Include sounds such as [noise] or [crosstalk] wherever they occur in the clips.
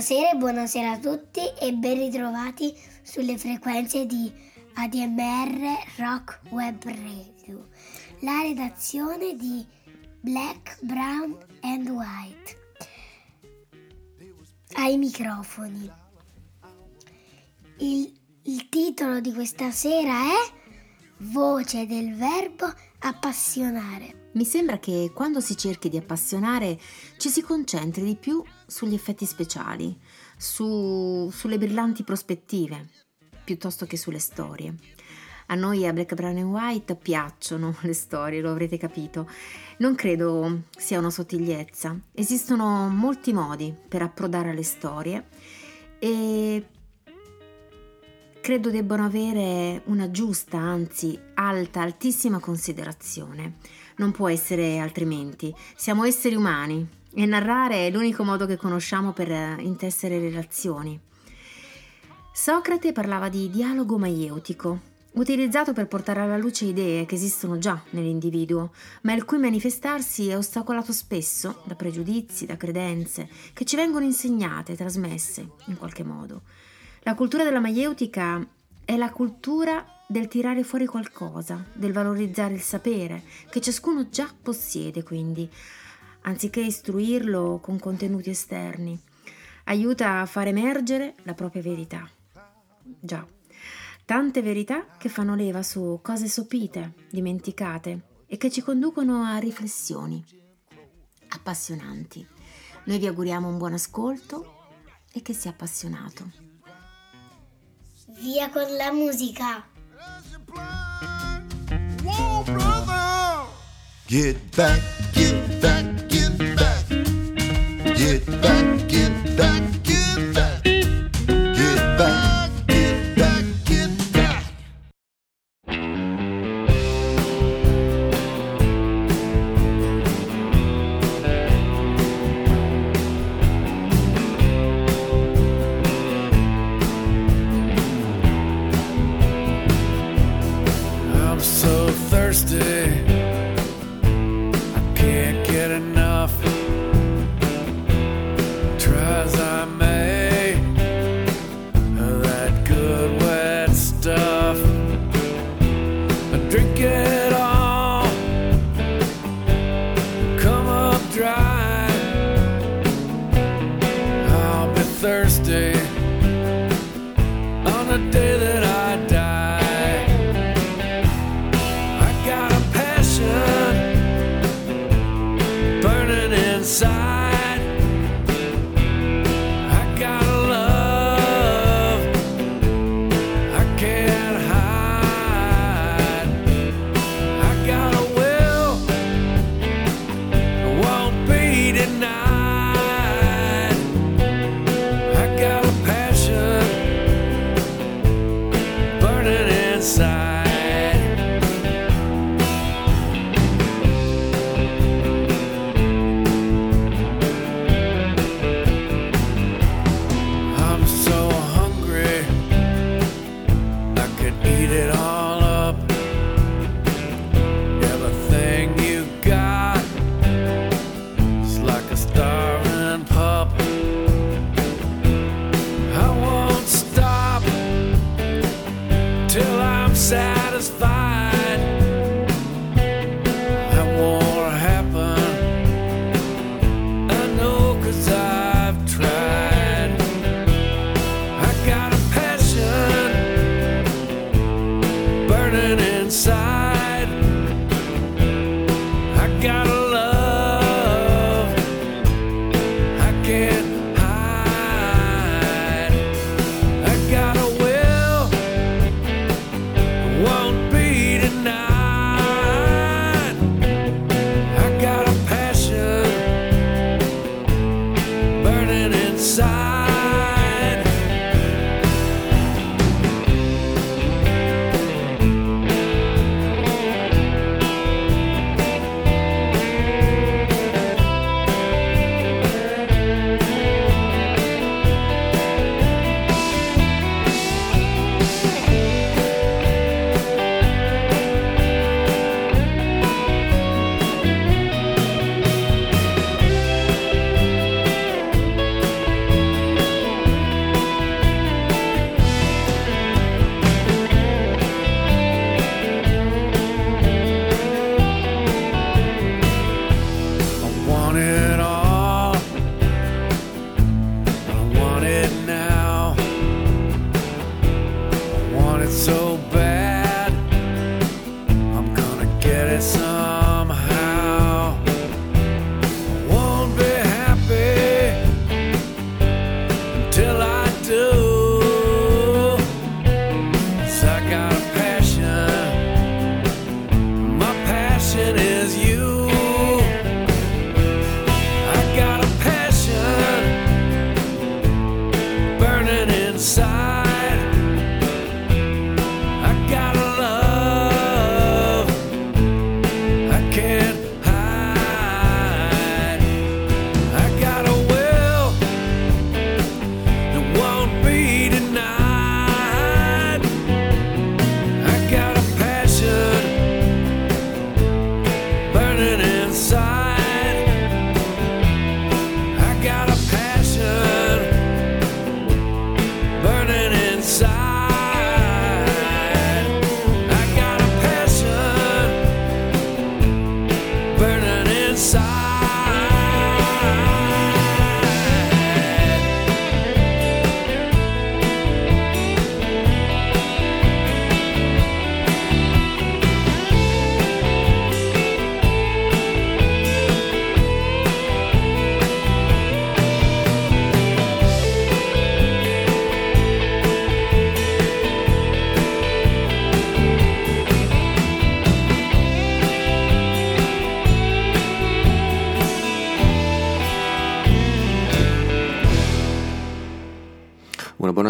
Buonasera e buonasera a tutti e ben ritrovati sulle frequenze di ADMR Rock Web Radio, la redazione di Black, Brown and White. Ai microfoni. Il, il titolo di questa sera è Voce del verbo appassionare. Mi sembra che quando si cerchi di appassionare ci si concentri di più sugli effetti speciali, su- sulle brillanti prospettive, piuttosto che sulle storie. A noi a Black, Brown and White piacciono [laughs] le storie, lo avrete capito. Non credo sia una sottigliezza. Esistono molti modi per approdare alle storie e credo debbano avere una giusta, anzi alta, altissima considerazione. Non può essere altrimenti. Siamo esseri umani e narrare è l'unico modo che conosciamo per eh, intessere relazioni. Socrate parlava di dialogo maieutico, utilizzato per portare alla luce idee che esistono già nell'individuo, ma il cui manifestarsi è ostacolato spesso da pregiudizi, da credenze, che ci vengono insegnate, trasmesse in qualche modo. La cultura della maieutica è la cultura del tirare fuori qualcosa, del valorizzare il sapere, che ciascuno già possiede quindi, anziché istruirlo con contenuti esterni. Aiuta a far emergere la propria verità. Già, tante verità che fanno leva su cose sopite, dimenticate e che ci conducono a riflessioni appassionanti. Noi vi auguriamo un buon ascolto e che sia appassionato. Via con la musica! Whoa, brother. Get back, get back, get back. Get back, get back, Side.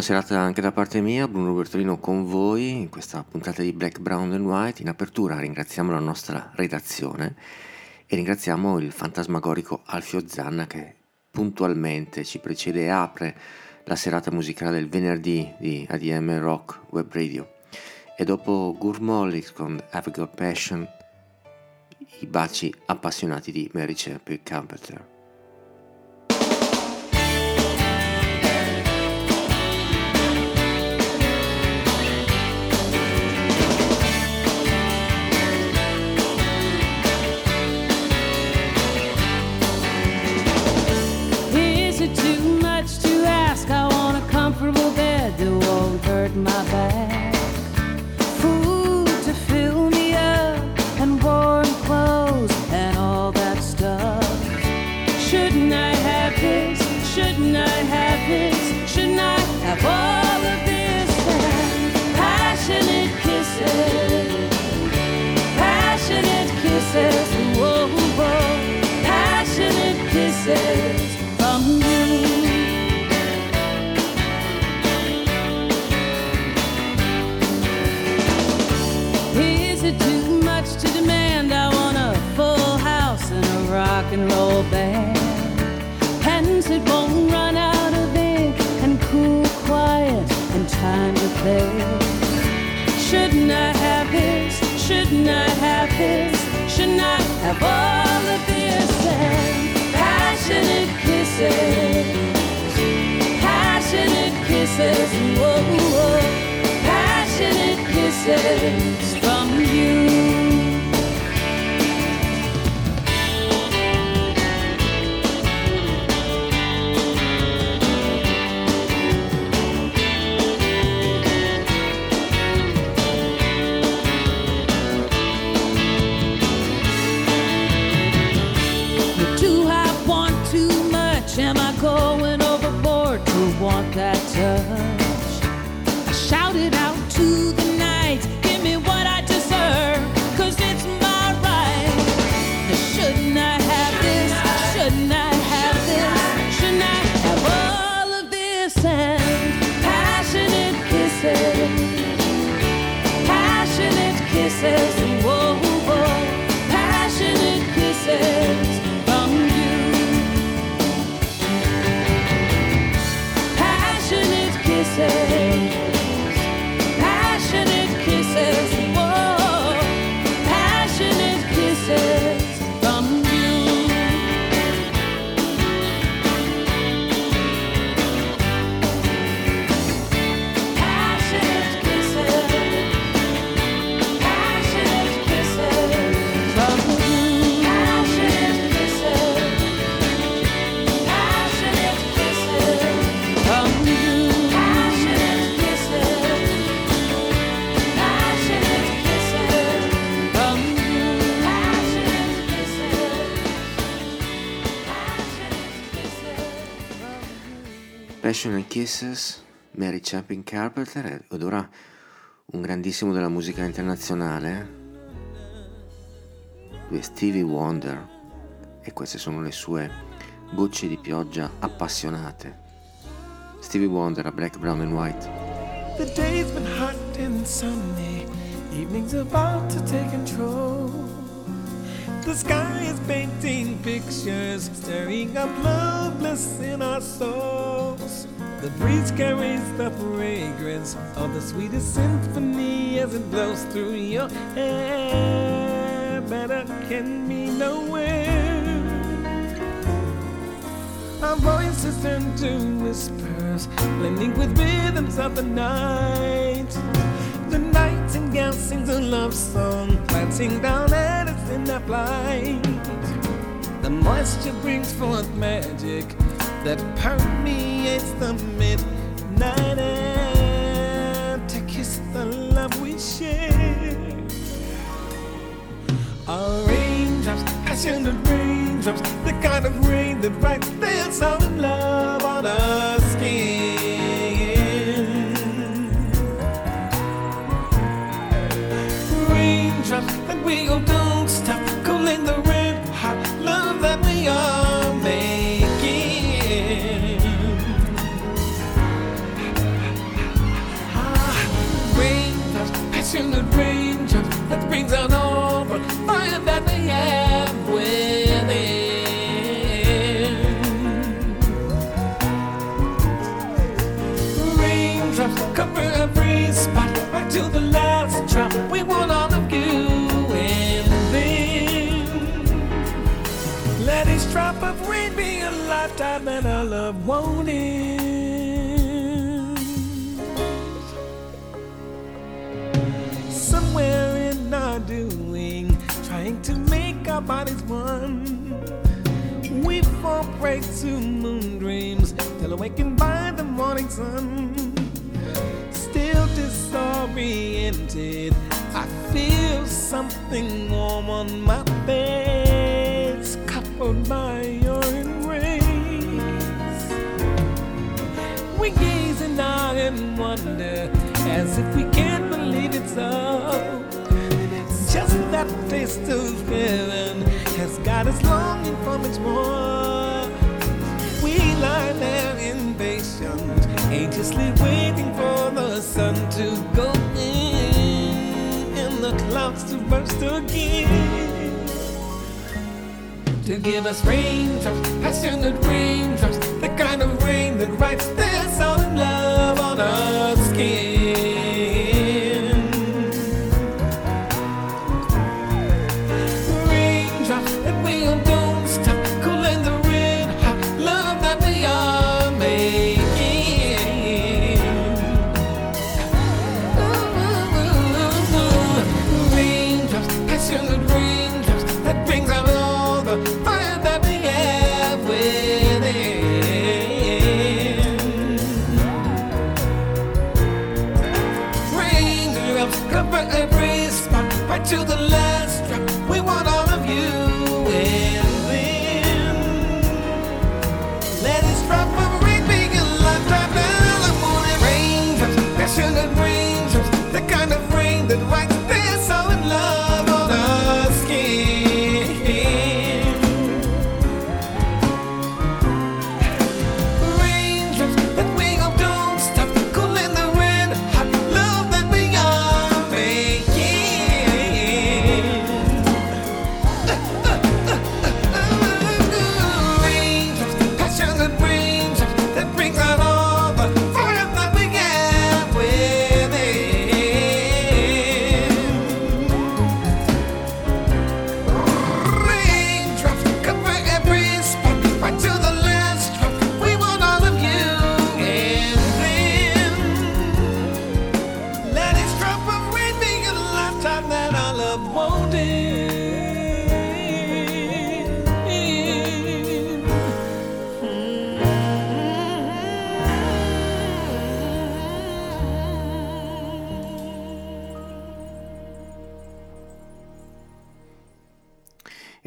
buona serata anche da parte mia, Bruno Bertolino con voi in questa puntata di Black, Brown and White. In apertura ringraziamo la nostra redazione e ringraziamo il fantasmagorico Alfio Zanna che puntualmente ci precede e apre la serata musicale del venerdì di ADM Rock Web Radio. E dopo Gurmollis con Have Got Passion, i baci appassionati di Mary Chapel Carpenter. not have this, should not have all of this. And passionate kisses, passionate kisses, whoa, whoa, passionate kisses. And Kisses, Mary Chapin Carpenter ed ora un grandissimo della musica internazionale, lui è Stevie Wonder e queste sono le sue gocce di pioggia appassionate. Stevie Wonder a Black, Brown and White. The day's been hot and sunny, evening's about to take control. The sky is painting pictures, stirring up love bliss in our souls. The breeze carries the fragrance of the sweetest symphony as it blows through your hair. Better can be nowhere. Our voices turn to whispers, blending with rhythms of the night. The nightingale sings a love song, glancing down at in their flight. The moisture brings forth magic that permeates the midnight air to kiss the love we share. Our raindrops, passionate raindrops, the kind of rain that writes their song of love on our skin. Raindrops that we go don't cooling the red hot love that we are making. Ah, raindrops, passionate raindrops that brings out all the fire that we have within. Raindrops cover every spot right to the end. Somewhere in our doing, trying to make our bodies one. We fall prey to moon dreams till awakened by the morning sun. Still disoriented, I feel something warm on my of heaven has got us longing for much more. We lie there impatient, anxiously waiting for the sun to go in and the clouds to burst again. To give us raindrops, passionate raindrops, the kind of rain that writes their song in love on our skin.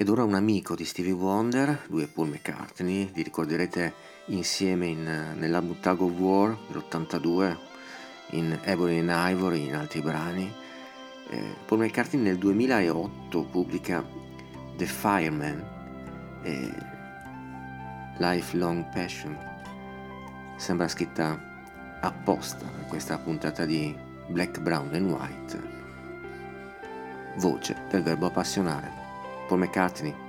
Ed ora un amico di Stevie Wonder, lui è Paul McCartney, li ricorderete insieme in, nell'album Tug of War dell'82, in Ebony and Ivory, in altri brani. Eh, Paul McCartney nel 2008 pubblica The Fireman, eh, Lifelong Passion. Sembra scritta apposta per questa puntata di Black, Brown and White. Voce del verbo appassionare. Paul McCartney.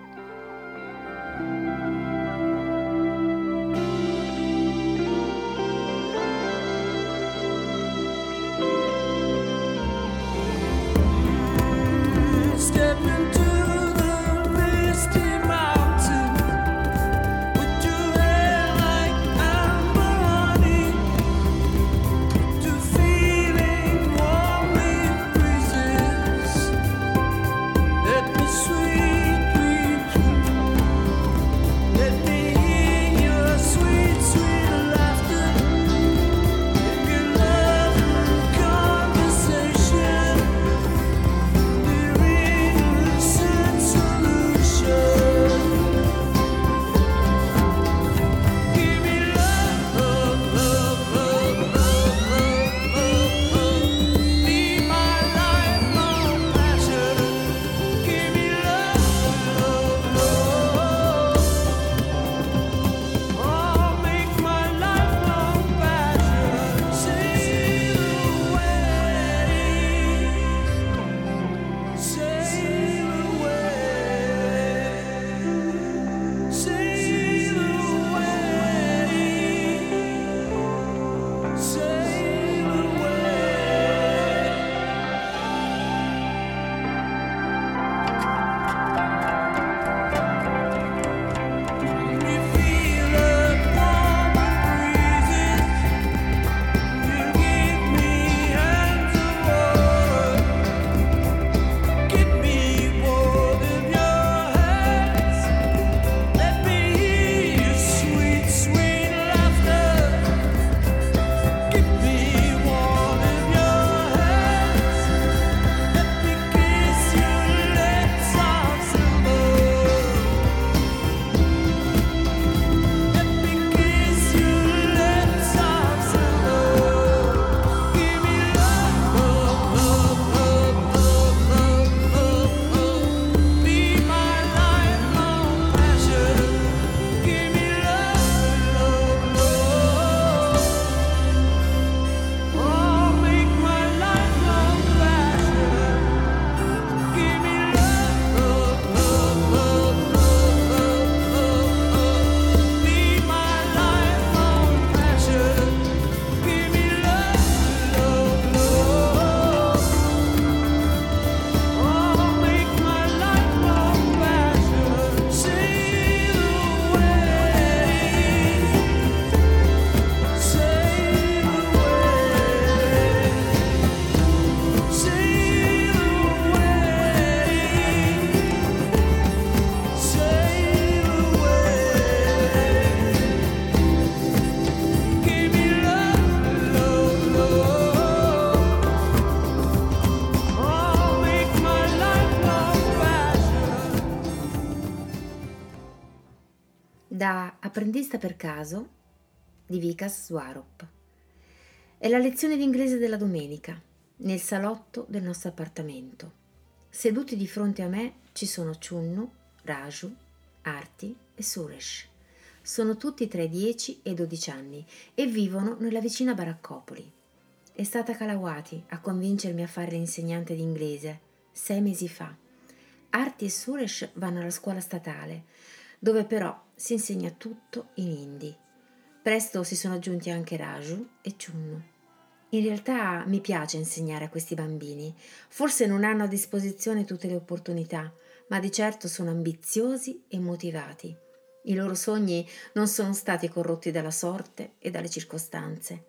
Apprendista per caso di Vikas Swarup. È la lezione d'inglese della domenica, nel salotto del nostro appartamento. Seduti di fronte a me ci sono Chunnu, Raju, Arti e Suresh. Sono tutti tra i 10 e i 12 anni e vivono nella vicina baraccopoli. È stata Kalawati a convincermi a fare l'insegnante di inglese sei mesi fa. Arti e Suresh vanno alla scuola statale, dove però si insegna tutto in hindi. Presto si sono aggiunti anche Raju e Chunnu. In realtà mi piace insegnare a questi bambini. Forse non hanno a disposizione tutte le opportunità, ma di certo sono ambiziosi e motivati. I loro sogni non sono stati corrotti dalla sorte e dalle circostanze.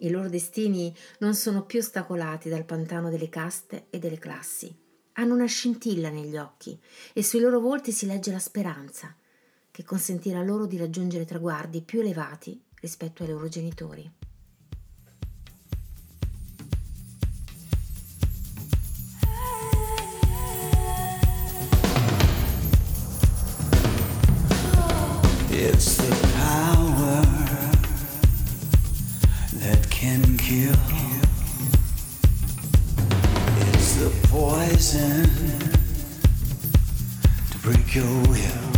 I loro destini non sono più ostacolati dal pantano delle caste e delle classi. Hanno una scintilla negli occhi e sui loro volti si legge la speranza, che consentirà loro di raggiungere traguardi più elevati rispetto ai loro genitori. It's the power that can kill. It's the poison to break your will.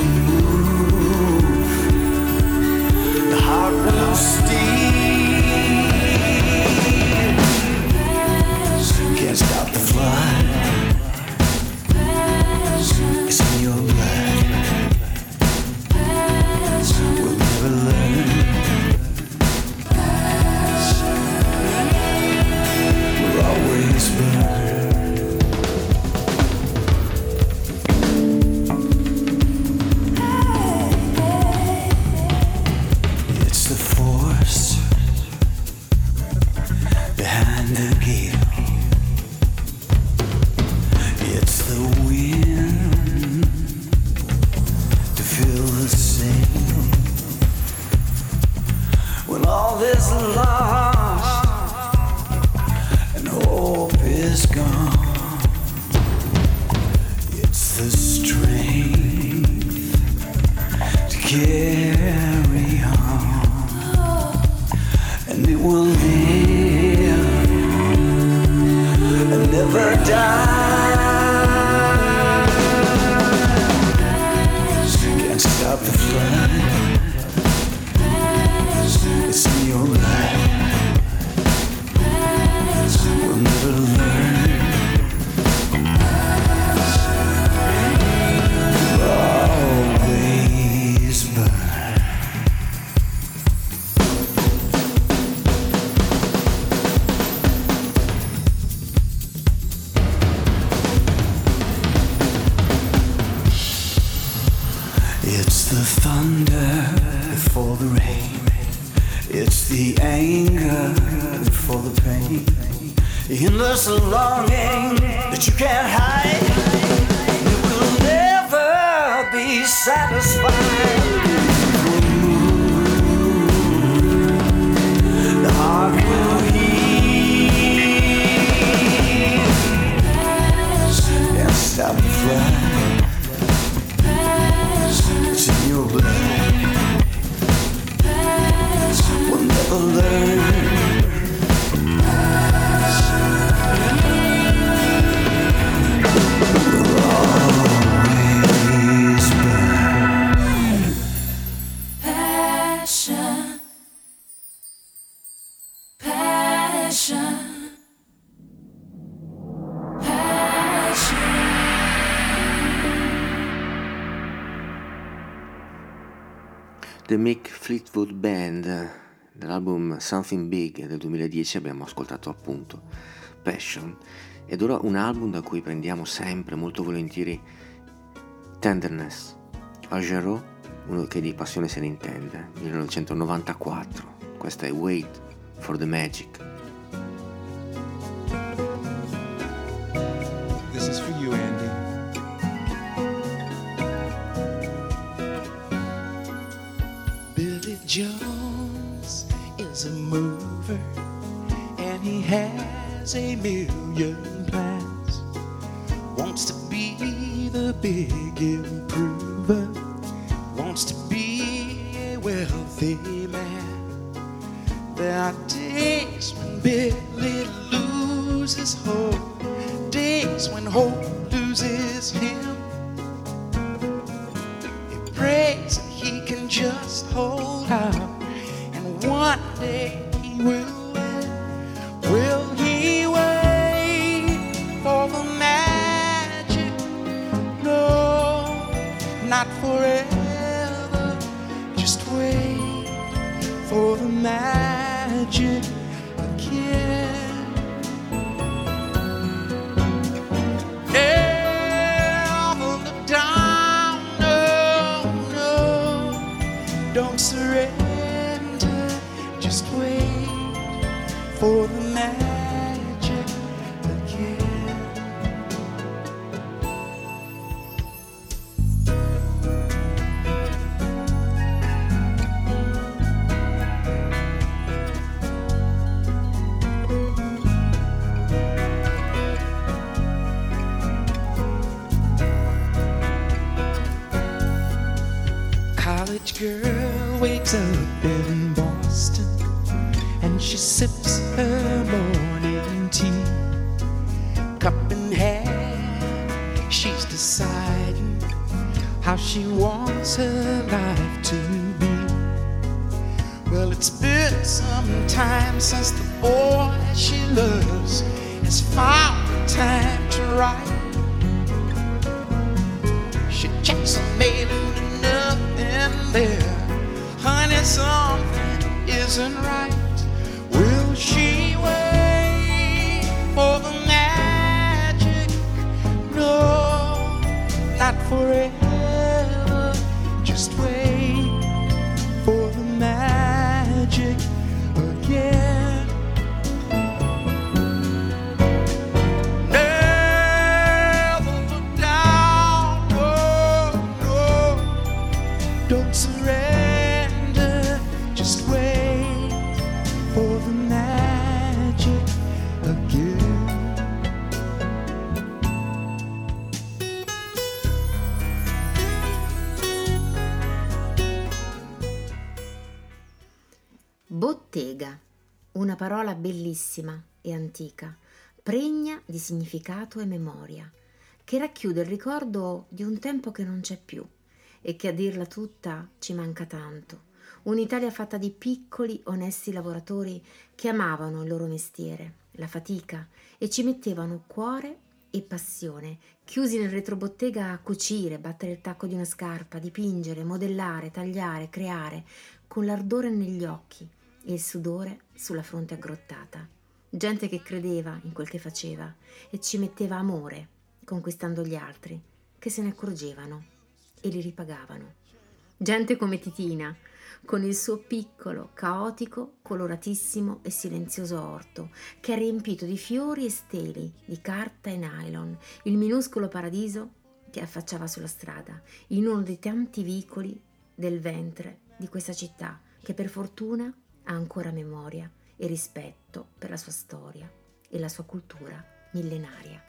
Something Big del 2010 abbiamo ascoltato appunto Passion ed ora un album da cui prendiamo sempre molto volentieri Tenderness, Agerot, uno che di passione se ne intende, 1994, questa è Wait for the Magic. million plans, wants to be the big improver. Bellissima e antica, pregna di significato e memoria, che racchiude il ricordo di un tempo che non c'è più e che a dirla tutta ci manca tanto. Un'Italia fatta di piccoli, onesti lavoratori che amavano il loro mestiere, la fatica e ci mettevano cuore e passione, chiusi nel retrobottega a cucire, battere il tacco di una scarpa, dipingere, modellare, tagliare, creare, con l'ardore negli occhi e il sudore sulla fronte aggrottata. Gente che credeva in quel che faceva e ci metteva amore, conquistando gli altri, che se ne accorgevano e li ripagavano. Gente come Titina, con il suo piccolo, caotico, coloratissimo e silenzioso orto, che è riempito di fiori e steli, di carta e nylon, il minuscolo paradiso che affacciava sulla strada, in uno dei tanti vicoli del ventre di questa città, che per fortuna ha ancora memoria e rispetto per la sua storia e la sua cultura millenaria.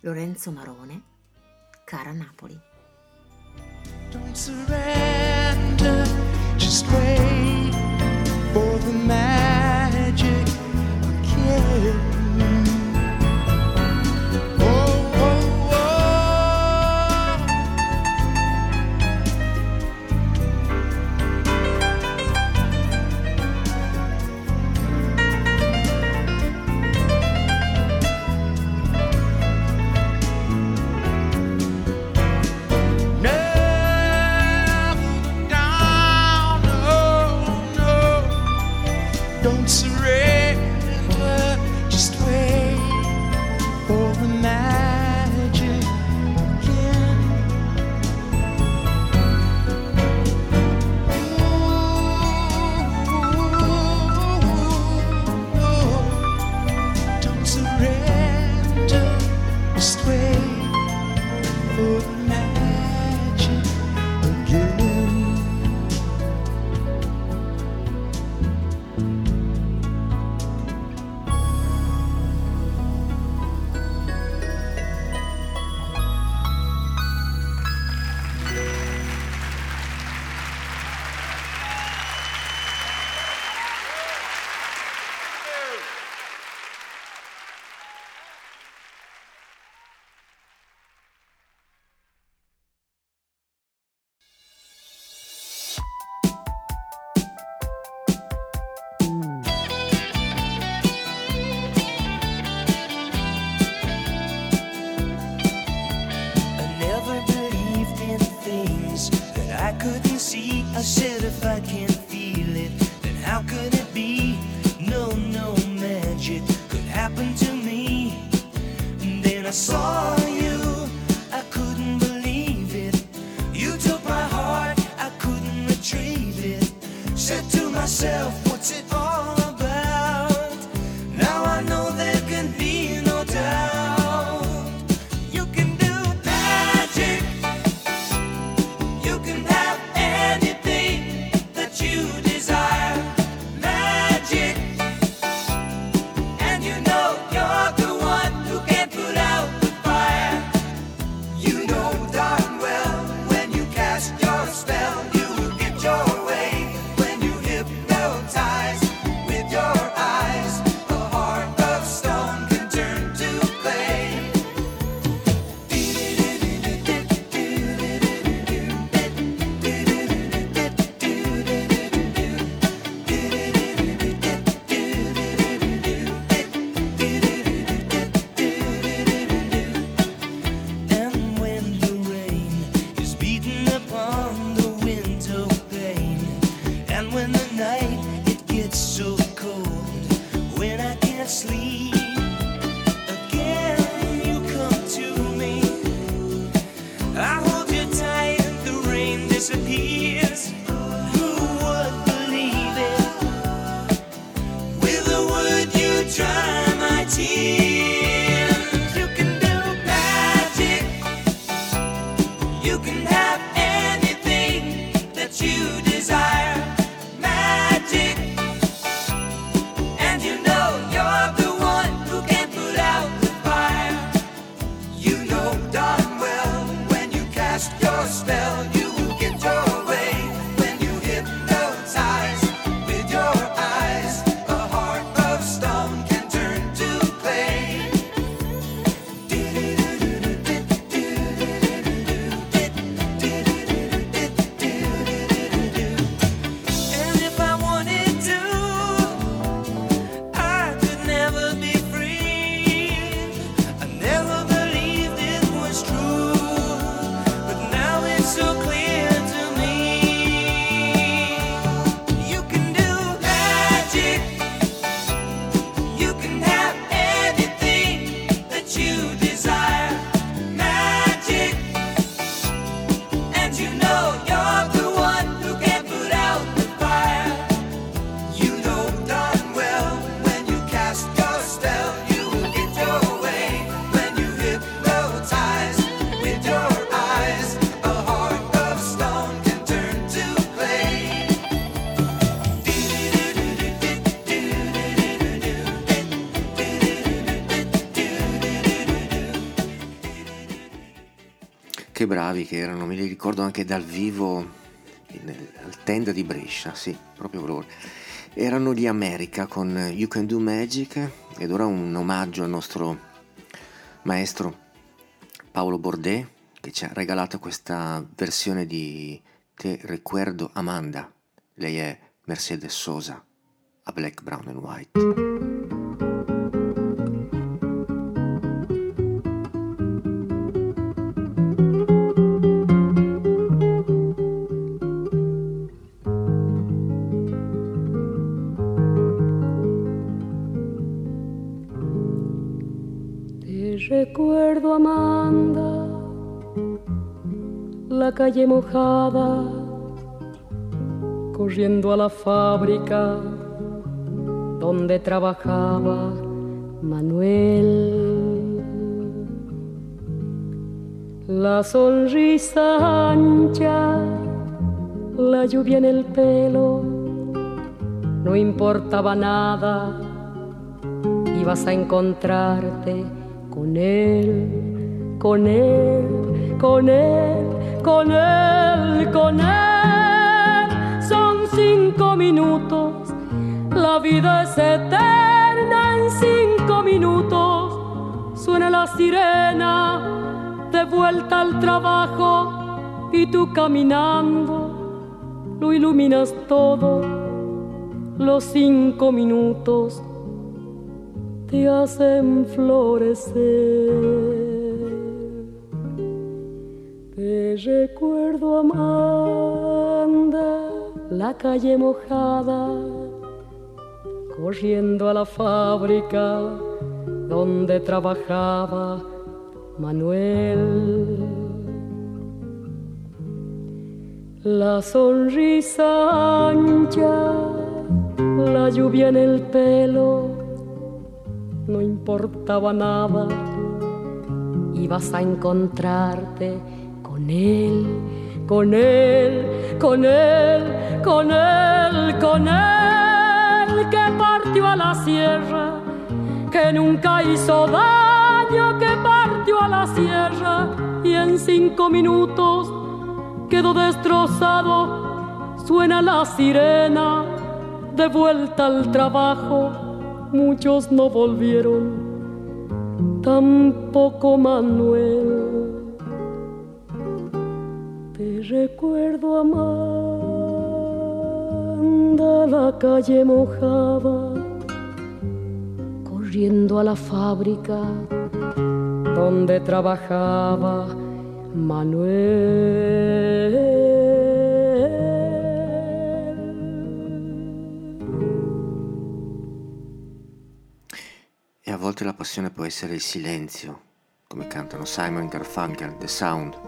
Lorenzo Marone, cara Napoli. Don't surrender, just wait for the magic again. Che erano, me li ricordo anche dal vivo nel- al tenda di Brescia, sì, proprio loro. Erano gli America con You Can Do Magic ed ora un omaggio al nostro maestro Paolo Bordet che ci ha regalato questa versione di Te Recuerdo Amanda. Lei è Mercedes Sosa a Black, Brown and White. Mojada, corriendo a la fábrica donde trabajaba Manuel. La sonrisa ancha, la lluvia en el pelo, no importaba nada ibas a encontrarte con él, con él, con él, con él, con él. Son cinco minutos, la vida es eterna en cinco minutos. Suena la sirena, de vuelta al trabajo y tú caminando, lo iluminas todo, los cinco minutos te hacen florecer. Recuerdo, Amanda, la calle mojada, corriendo a la fábrica donde trabajaba Manuel. La sonrisa ancha, la lluvia en el pelo, no importaba nada, ibas a encontrarte con él, con él, con él, con él, con él, que partió a la sierra, que nunca hizo daño, que partió a la sierra y en cinco minutos quedó destrozado, suena la sirena, de vuelta al trabajo muchos no volvieron, tampoco Manuel. Te recuerdo, Amanda, la calle mojada, corriendo a la fábrica donde trabajaba Manuel. E a volte la passione può essere il silenzio, come cantano Simon Garfunkel, The Sound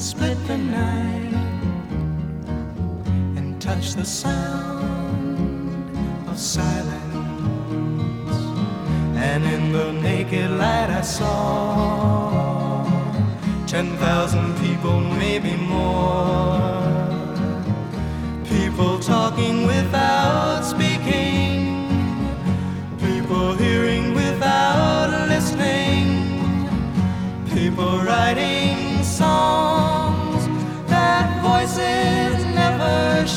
split the night and touch the sound of silence. And in the naked light I saw ten thousand people, maybe more. People talking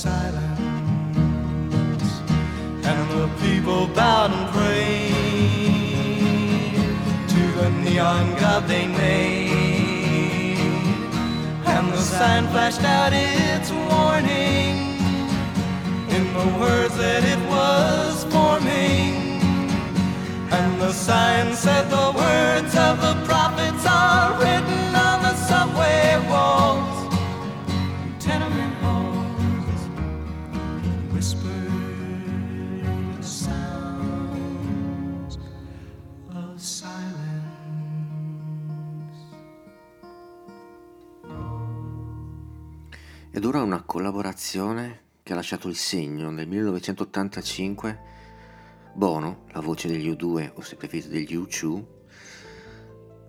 silence. And the people bowed and prayed to the neon god they made. And the sign flashed out its warning in the words that it was forming. And the sign said the words of the Ed ora una collaborazione che ha lasciato il segno nel 1985. Bono, la voce degli U2 o se preferite degli U2,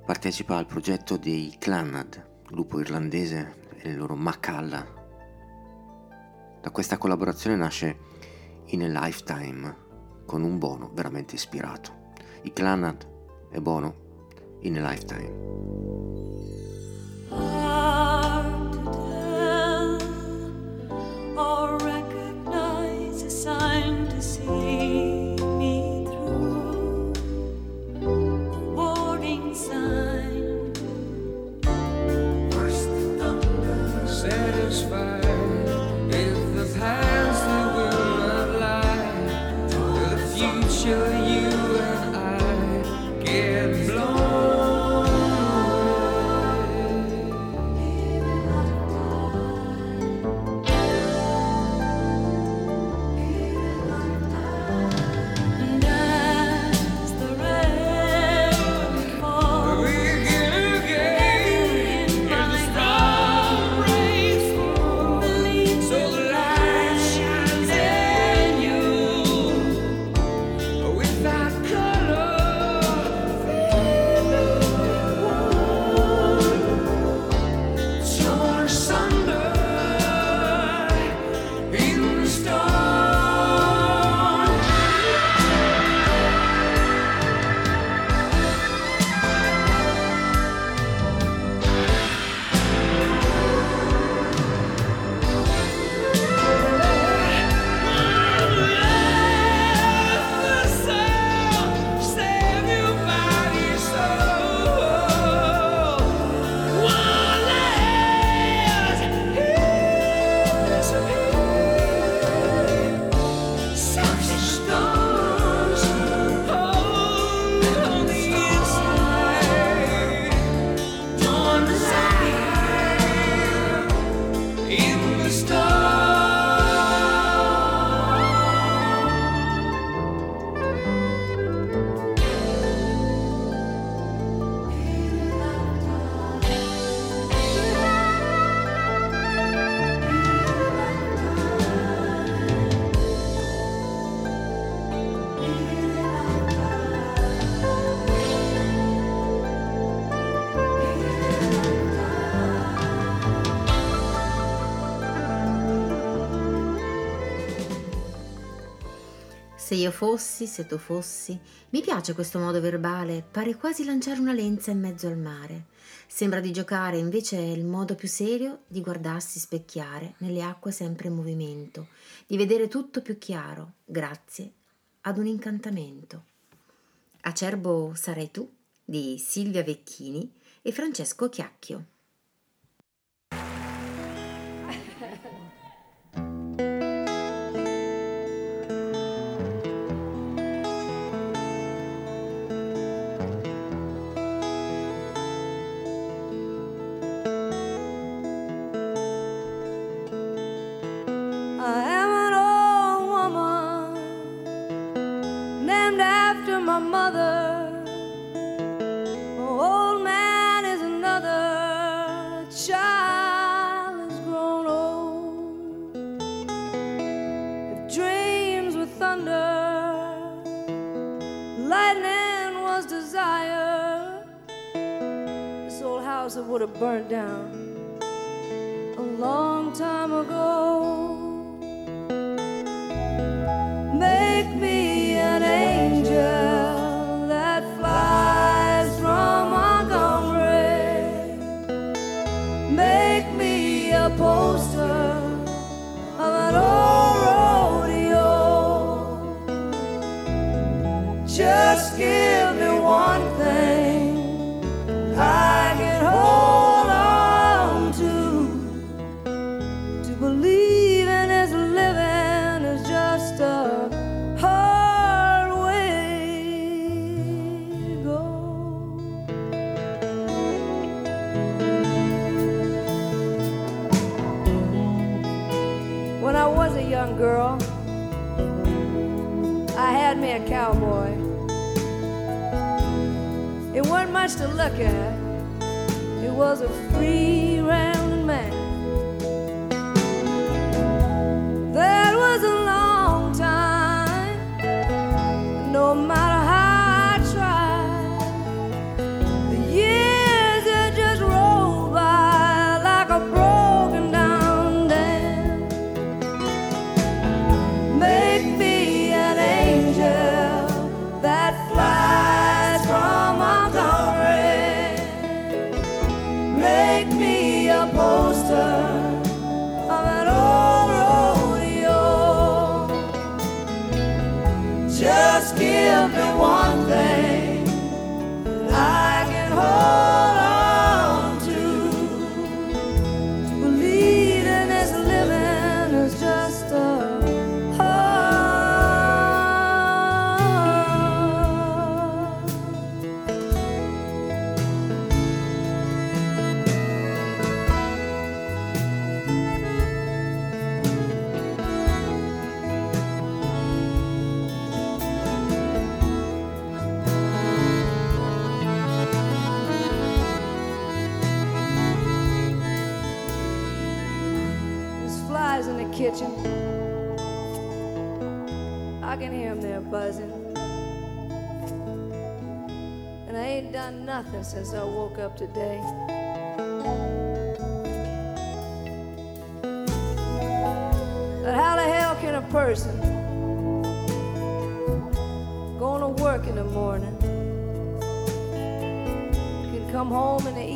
partecipa al progetto dei Clannad, gruppo irlandese e il loro Macalla. Da questa collaborazione nasce In a Lifetime con un Bono veramente ispirato. I Clannad e Bono In a Lifetime. Or recognize a sign to see me through. A warning sign. Satisfied. If the past that will not lie, the future Se io fossi, se tu fossi, mi piace questo modo verbale, pare quasi lanciare una lenza in mezzo al mare. Sembra di giocare, invece è il modo più serio di guardarsi specchiare nelle acque sempre in movimento, di vedere tutto più chiaro, grazie ad un incantamento. Acerbo sarai tu di Silvia Vecchini e Francesco Chiacchio. Time ago. Look at. Since I woke up today. But how the hell can a person going to work in the morning can come home in the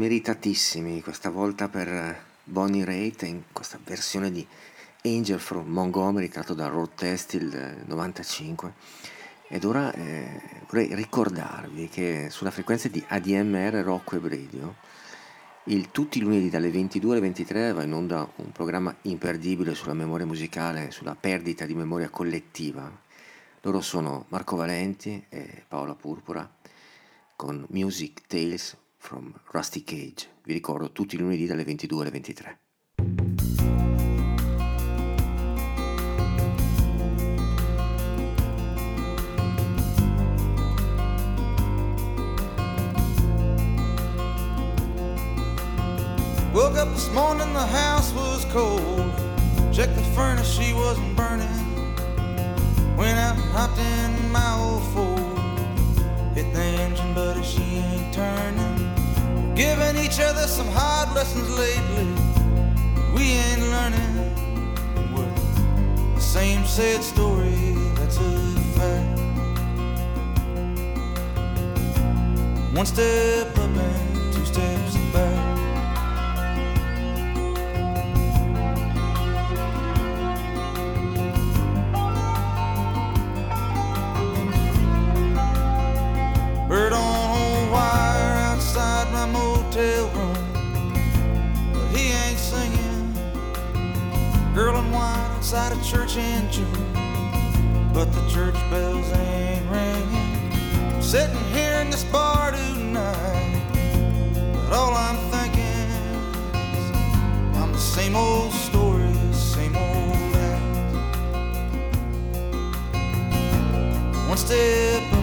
meritatissimi questa volta per Bonnie Raitt in questa versione di Angel from Montgomery tratto da Road Testil del 95. Ed ora eh, vorrei ricordarvi che sulla frequenza di ADMR Rock Web Radio il, tutti i lunedì dalle 22 alle 23 va in onda un programma imperdibile sulla memoria musicale, sulla perdita di memoria collettiva. Loro sono Marco Valenti e Paola Purpura con Music Tales from Rusty Cage. Vi ricordo tutti i lunedì dalle 22 alle 23. Woke up this morning, the house was cold. Checked the furnace, she wasn't burning. Went out and hopped in my old Ford. Hit the engine, but she ain't turning. Giving each other some hard lessons lately. We ain't learning. Well, the same sad story, that's a fact. One step up and two steps back. Bird on a wire outside my motel room, but he ain't singing. Girl in white outside a church in June, but the church bells ain't ringing. Sitting here in this bar tonight, but all I'm thinking is I'm the same old story, same old act. One step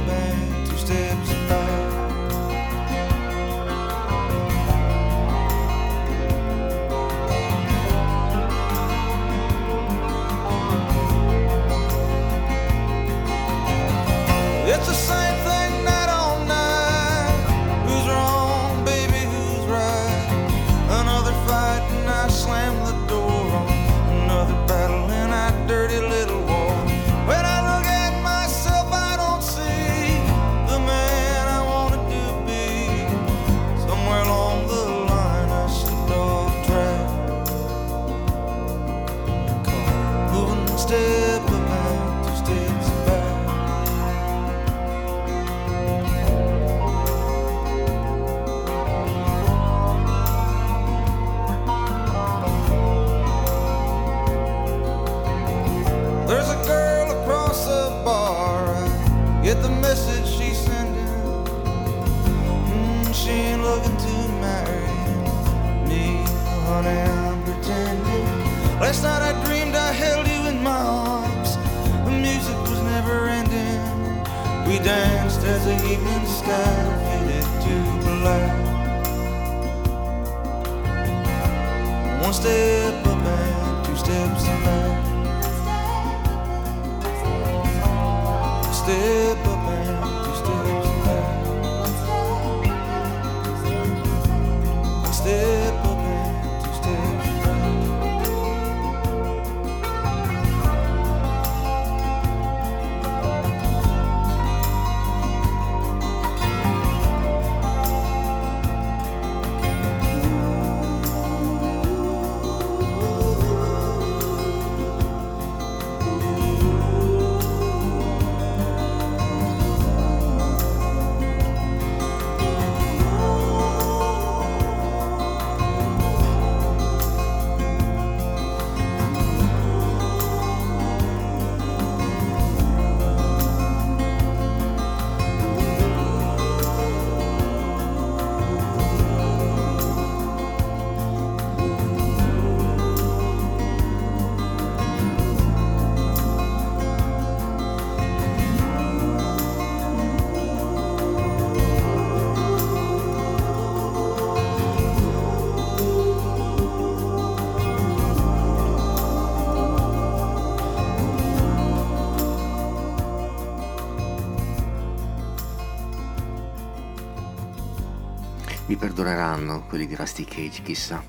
Perdoneranno quelli di Rusty Cage, chissà.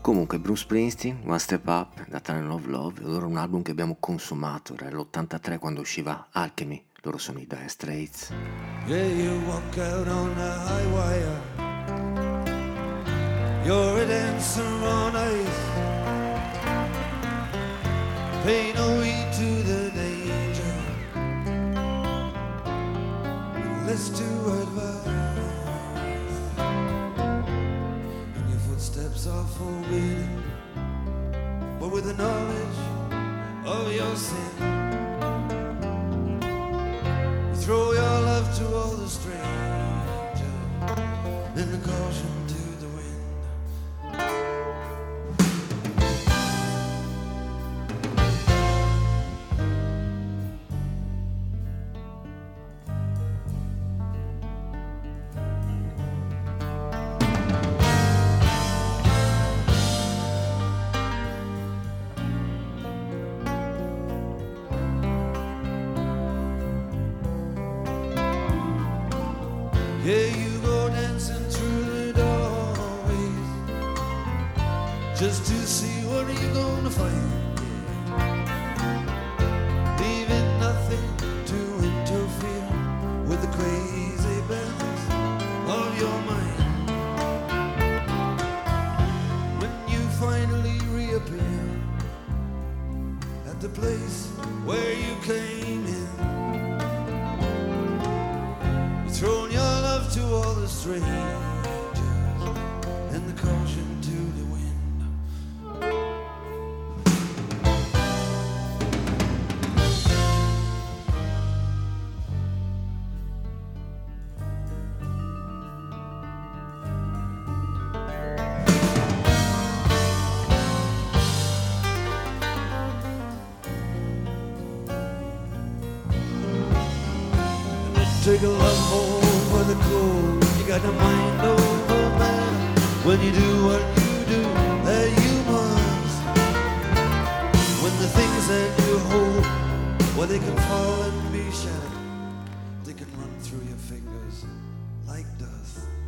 Comunque, Bruce Springsteen, One Step Up, da Tunnel of Love, loro un album che abbiamo consumato, era l'83 quando usciva Alchemy, loro sono i Dire Straits. Yeah, you walk out on the high wire. You're a dancer on ice. Pay no heed to the danger. Less to advise. Forbidden. But with the knowledge of your sin. You throw your love to all the strangers, then the caution your fingers like dust.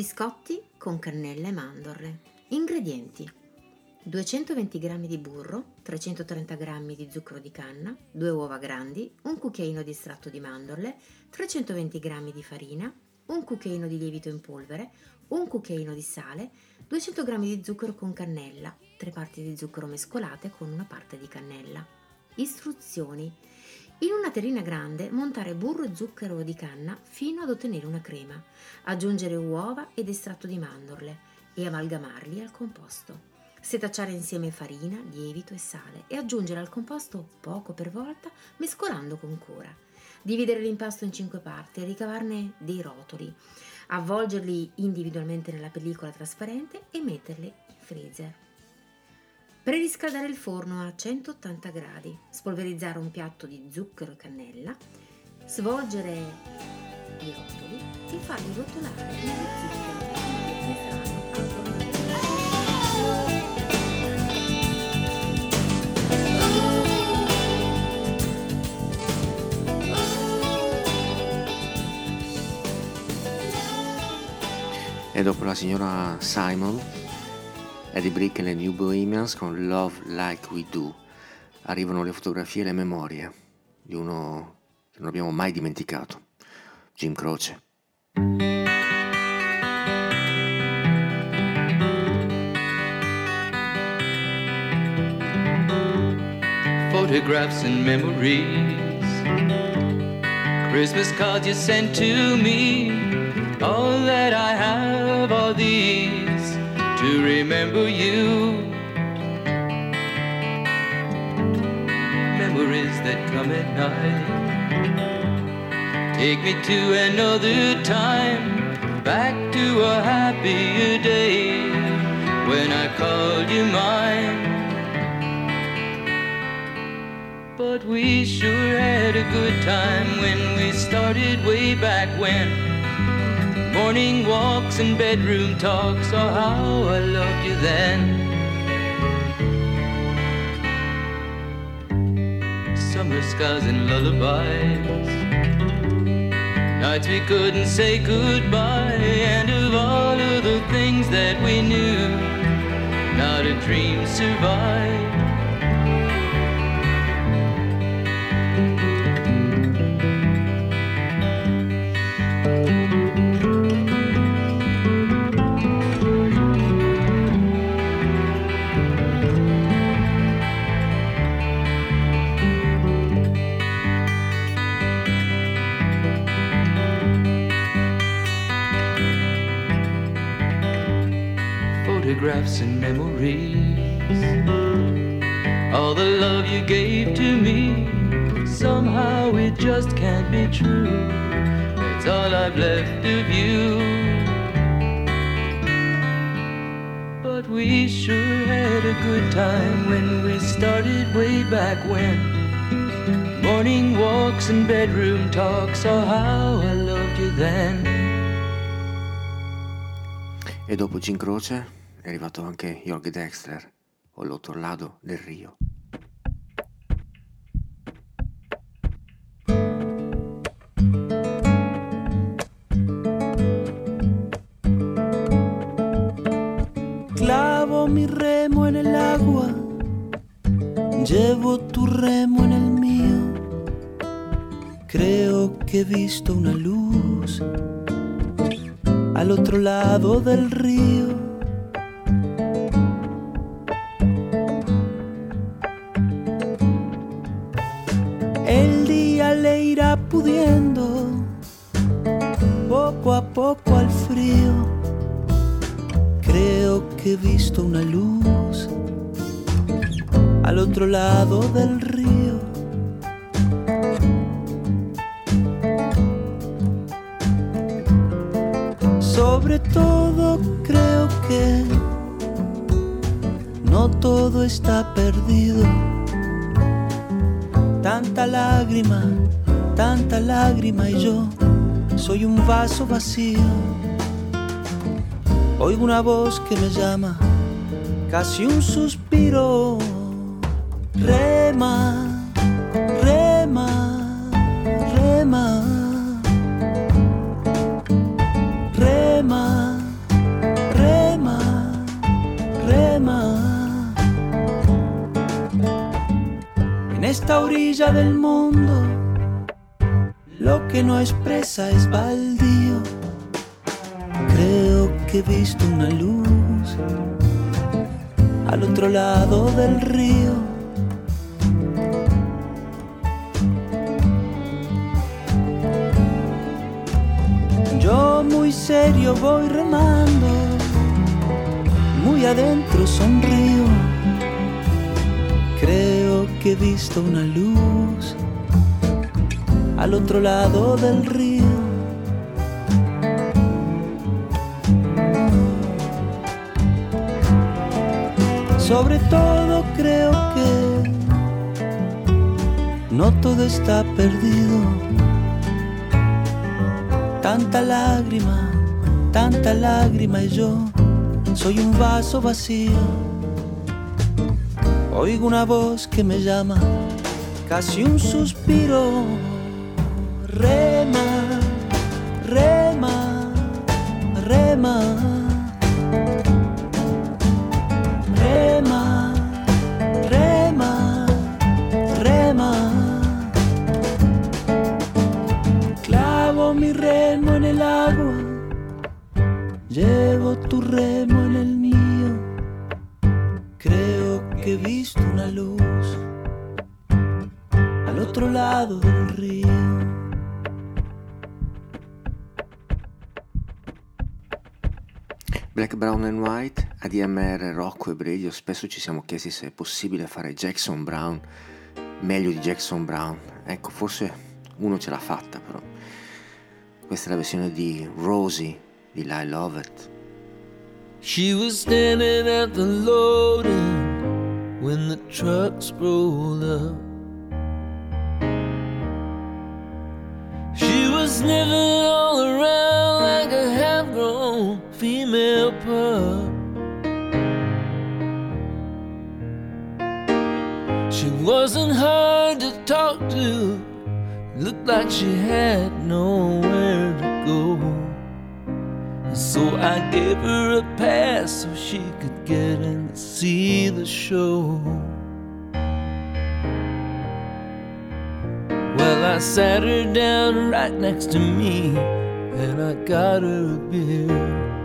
Biscotti con cannella e mandorle. Ingredienti: 220 g di burro, 330 g di zucchero di canna, 2 uova grandi, un cucchiaino di estratto di mandorle, 320 g di farina, un cucchiaino di lievito in polvere, un cucchiaino di sale, 200 g di zucchero con cannella, 3 parti di zucchero mescolate con una parte di cannella. Istruzioni. In una terrina grande montare burro e zucchero di canna fino ad ottenere una crema. Aggiungere uova ed estratto di mandorle e amalgamarli al composto. Setacciare insieme farina, lievito e sale e aggiungere al composto poco per volta mescolando con cura. Dividere l'impasto in 5 parti e ricavarne dei rotoli. Avvolgerli individualmente nella pellicola trasparente e metterli in freezer. Preriscaldare il forno a 180 gradi, spolverizzare un piatto di zucchero e cannella, svolgere i rotoli e farli rotolare nello zucchero e nel grano ancora E dopo la signora Simon? Eddie Brick e le New Bohemians con Love Like We Do. Arrivano le fotografie e le memorie di uno che non abbiamo mai dimenticato, Jim Croce. photographs and memories. Christmas cards you sent to me. All that I have are these remember you. Memories that come at night. Take me to another time, back to a happier day when I called you mine. But we sure had a good time when we started way back when. Morning walks and bedroom talks, oh how I loved you then. Summer skies and lullabies. Nights we couldn't say goodbye, and of all of the things that we knew, not a dream survived. And memories. All the love you gave to me, somehow it just can't be true. That's all I've left of you. But we sure had a good time when we started way back when. Morning walks and bedroom talks, oh how I loved you then. E dopo Jim Croce arrivato anche Jorg Dexter, o l'Otorlado del Rio. Clavo mi remo en el agua, llevo tu remo en el mío. Creo que he visto una luz al otro lado del río. Poco al frío. Creo que he visto una luz al otro lado del río. Sobre todo creo que no todo está perdido. Tanta lágrima, tanta lágrima y yo soy un vaso vacío. Oigo una voz que me llama, casi un suspiro. Rema, rema, rema. Rema, rema, rema. En esta orilla del mundo, que no expresa es baldío. Creo que he visto una luz al otro lado del río. Yo muy serio voy remando, muy adentro sonrío. Creo que he visto una luz al otro lado del río. Sobre todo creo que no todo está perdido. Tanta lágrima, tanta lágrima y yo soy un vaso vacío. Oigo una voz que me llama, casi un suspiro. Rema, rema, rema, Black, Brown and White, ADMR, Rocco e Bredio, spesso ci siamo chiesti se è possibile fare Jackson Brown meglio di Jackson Brown. Ecco, forse uno ce l'ha fatta però. Questa è la versione di Rosie di I Love It. She was standing at the loading when the trucks rolled up. She was sniffing all around female pup. She wasn't hard to talk to, looked like she had nowhere to go. So I gave her a pass so she could get in to see the show. Well, I sat her down right next to me and I got her a beer.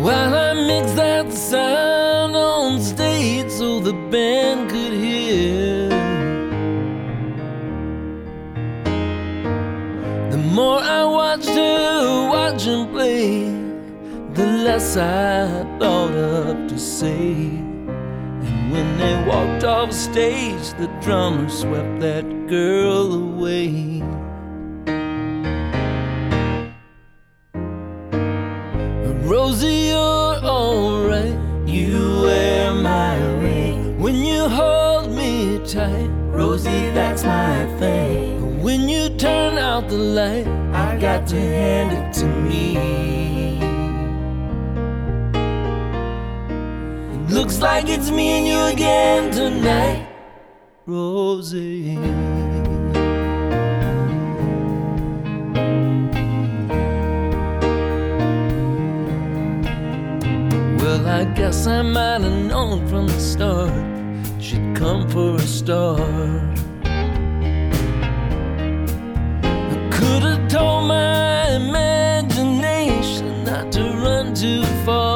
While I mixed the sound on stage so the band could hear. The more I watched her watch and play, the less I thought of to say. And when they walked off stage, the drummer swept that girl away. Rosie, you're alright. You wear my ring. When you hold me tight, Rosie, that's my thing. When you turn out the light, I got to hand it to me. It looks like it's me and you again tonight, Rosie. I guess I might have known from the start she'd come for a star. I could have told my imagination not to run too far.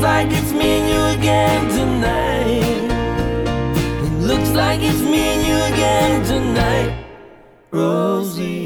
Looks like it's me and you again tonight. It looks like it's me and you again tonight. Rosie. Rosie.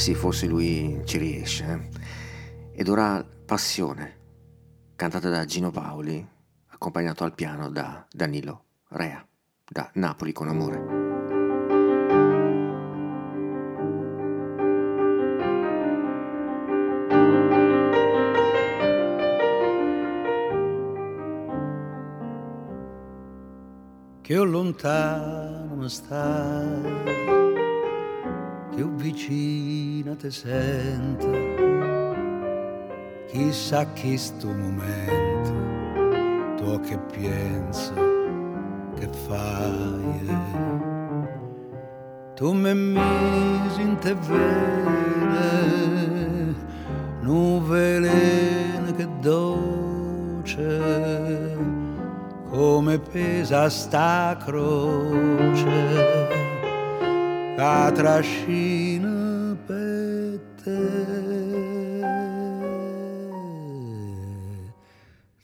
Sì, forse lui ci riesce. eh. Ed ora Passione, cantata da Gino Paoli, accompagnato al piano da Danilo Rea, da Napoli con amore. che lontano stai, ho vicina te sento, chissà chi sto momento, tu che pensi, che fai, tu mi misi in te vene, nu veleno che dolce come pesa sta croce, la trascina per te.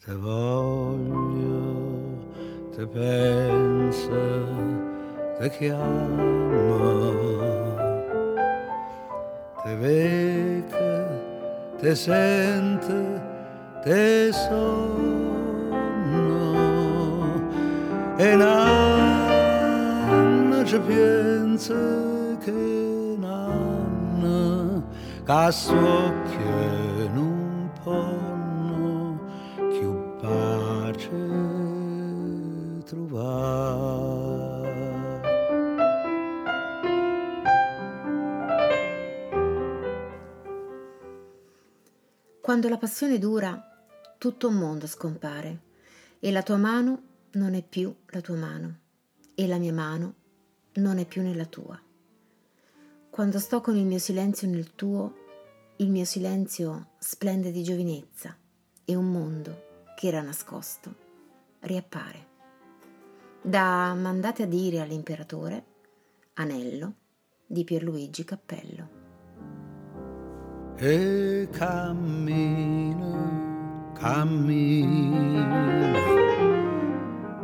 Te voglio, te penso, te chiamo, te vedo, te sento, te sonno. E nanno ci pensa nanno che non ponno più pace trovare Quando la passione dura, tutto un mondo scompare e la tua mano non è più la tua mano e la mia mano non è più nella tua. Quando sto con il mio silenzio nel tuo, il mio silenzio splende di giovinezza e un mondo che era nascosto riappare. Da mandate a dire all'imperatore, Anello di Pierluigi Cappello. e cammina, cammina,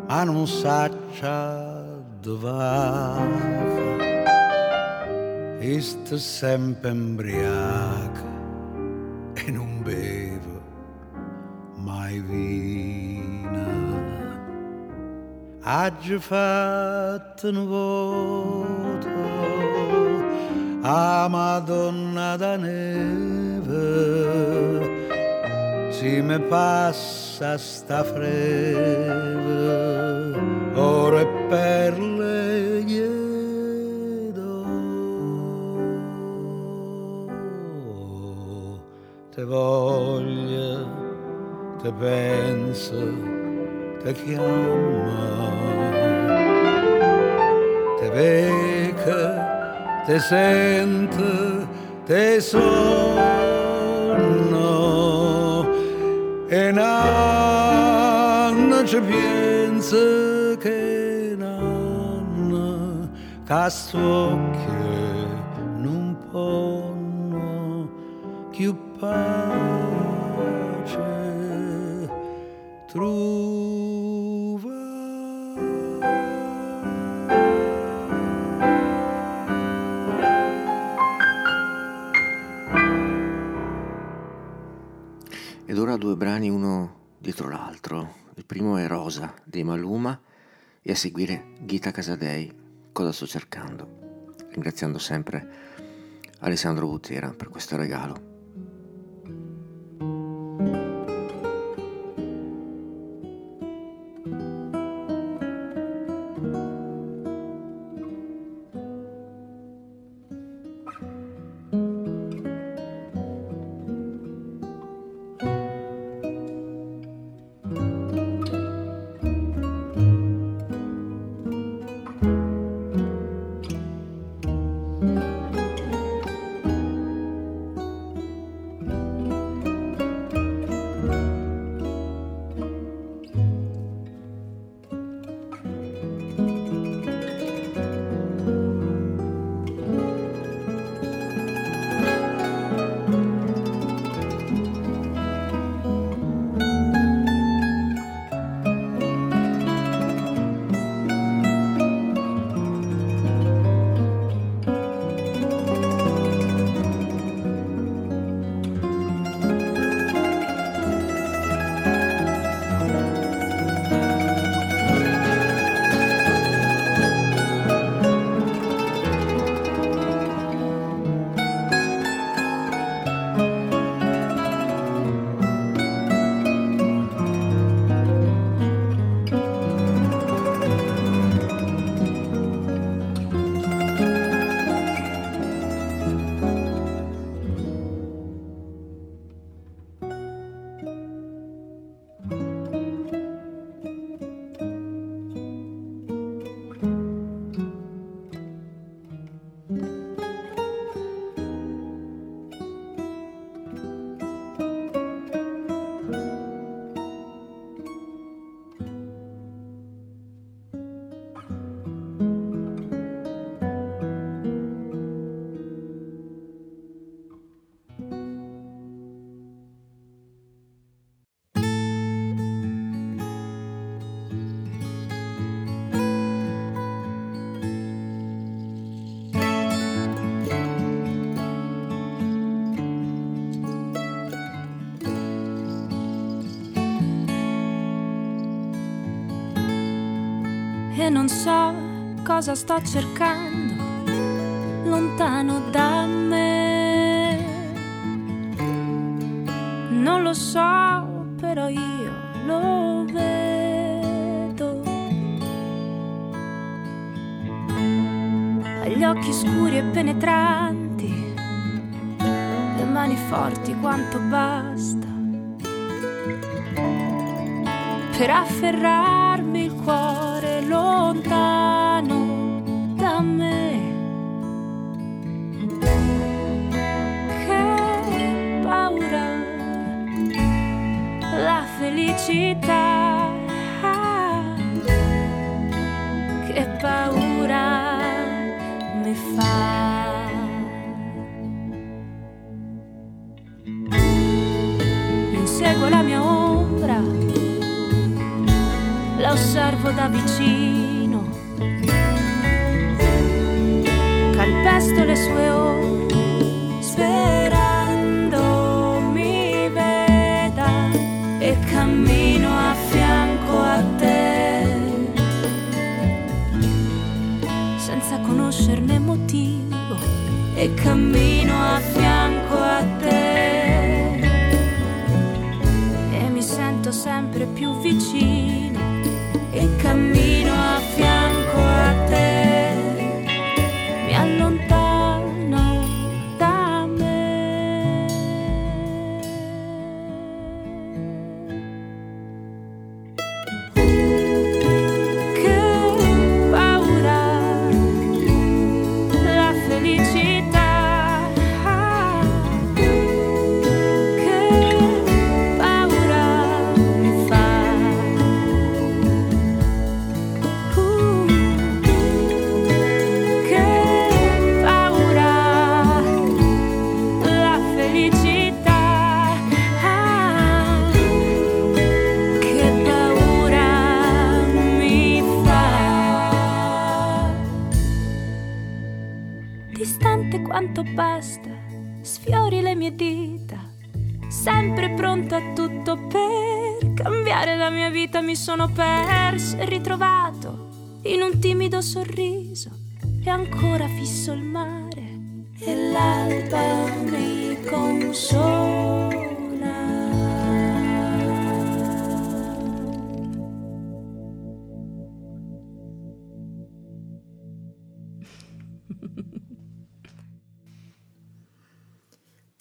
ma non saccia dove va. E sta sempre embriaca e non beve mai vina. Oggi fatto un voto a Madonna da neve si me passa sta freve oro e perle te voglio te penso te chiamo. Te vedo te sento, te sonno. E nanno ci pensa che nanno castocchio non ponno più pace trova Ed ora due brani uno dietro l'altro. Il primo è Rosa dei Maluma e a seguire Gita Casadei, Cosa sto cercando? Ringraziando sempre Alessandro Butera per questo regalo. E non so cosa sto cercando lontano da me. Non lo so, però io lo vedo. Ha gli occhi scuri e penetranti, le mani forti quanto basta per afferrarmi felicità. Che paura mi fa. Inseguo la mia ombra la osservo da vicino. Calpesto le sue ore, cammino a fianco a te. E mi sento sempre più vicino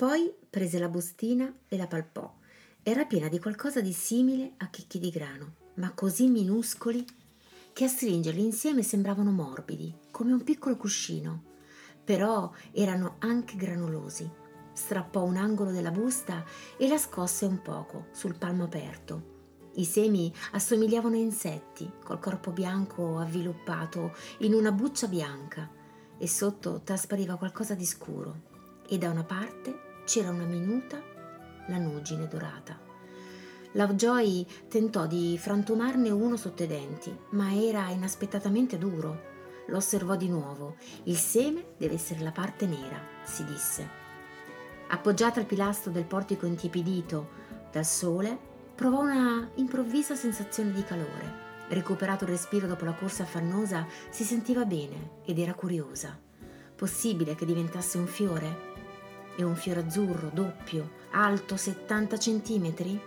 Poi prese la bustina e la palpò. Era piena di qualcosa di simile a chicchi di grano, ma così minuscoli che a stringerli insieme sembravano morbidi, come un piccolo cuscino. Però erano anche granulosi. Strappò un angolo della busta e la scosse un poco sul palmo aperto. I semi assomigliavano a insetti, col corpo bianco avviluppato in una buccia bianca, e sotto traspariva qualcosa di scuro, e da una parte c'era una minuta lanugine dorata. Lovejoy tentò di frantumarne uno sotto i denti, ma era inaspettatamente duro. Lo osservò di nuovo. Il seme deve essere la parte nera, si disse. Appoggiata al pilastro del portico intipidito dal sole, provò una improvvisa sensazione di calore. Recuperato il respiro dopo la corsa affannosa, si sentiva bene ed era curiosa. Possibile che diventasse un fiore? E un fiore azzurro, doppio, alto 70 centimetri?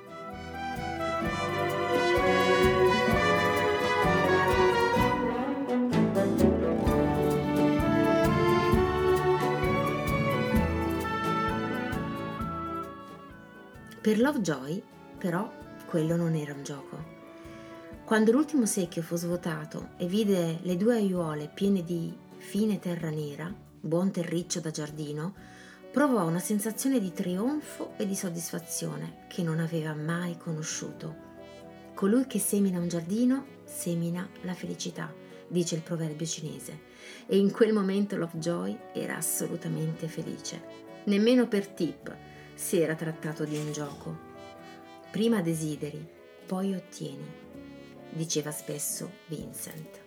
Per Lovejoy, però, quello non era un gioco. Quando l'ultimo secchio fu svuotato e vide le due aiuole piene di fine terra nera, buon terriccio da giardino, provò una sensazione di trionfo e di soddisfazione che non aveva mai conosciuto. Colui che semina un giardino semina la felicità, dice il proverbio cinese, e in quel momento Lovejoy era assolutamente felice. Nemmeno per Tip si era trattato di un gioco. Prima desideri, poi ottieni, diceva spesso Vincent.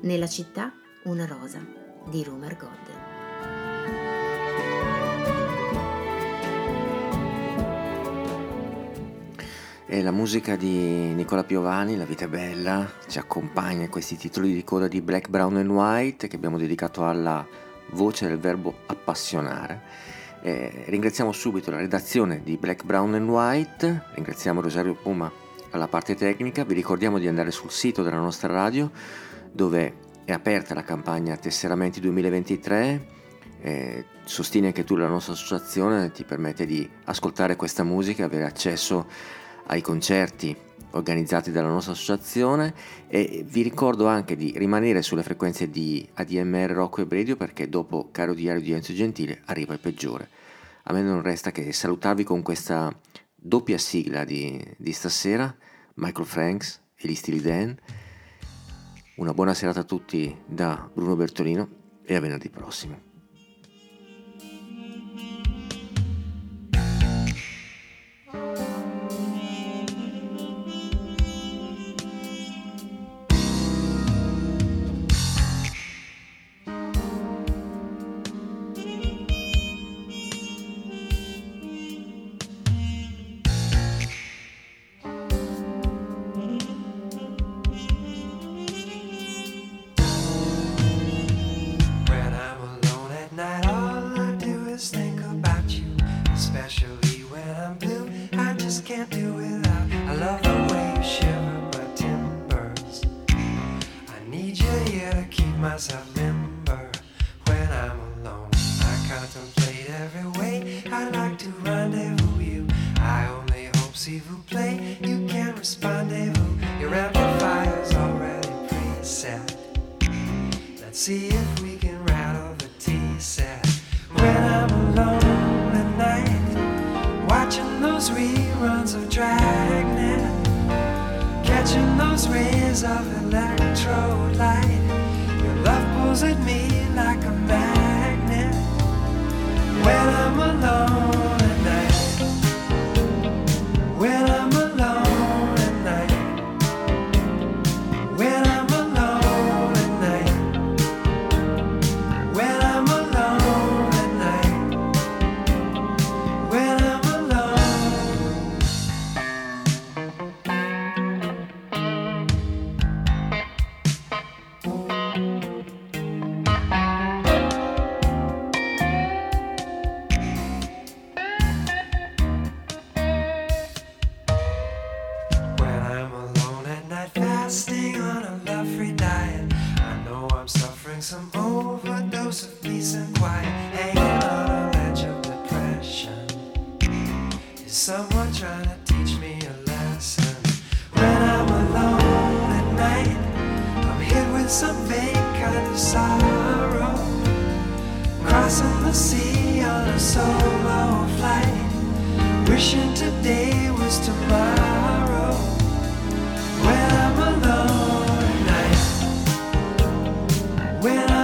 Nella città una rosa di Rumer Godden. E la musica di Nicola Piovani, La vita è bella, ci accompagna in questi titoli di coda di Black, Brown and White che abbiamo dedicato alla voce del verbo appassionare. Eh, ringraziamo subito la redazione di Black, Brown and White, ringraziamo Rosario Puma alla parte tecnica, vi ricordiamo di andare sul sito della nostra radio dove è aperta la campagna Tesseramenti 2023, eh, sostieni anche tu la nostra associazione, ti permette di ascoltare questa musica, avere accesso ai concerti organizzati dalla nostra associazione e vi ricordo anche di rimanere sulle frequenze di ADMR Rocco e Radio perché dopo Caro Diario di Enzo Gentile arriva il peggiore. A me non resta che salutarvi con questa doppia sigla di, di stasera, Michael Franks e gli Stili Dan. Una buona serata a tutti da Bruno Bertolino e a venerdì prossimo. When I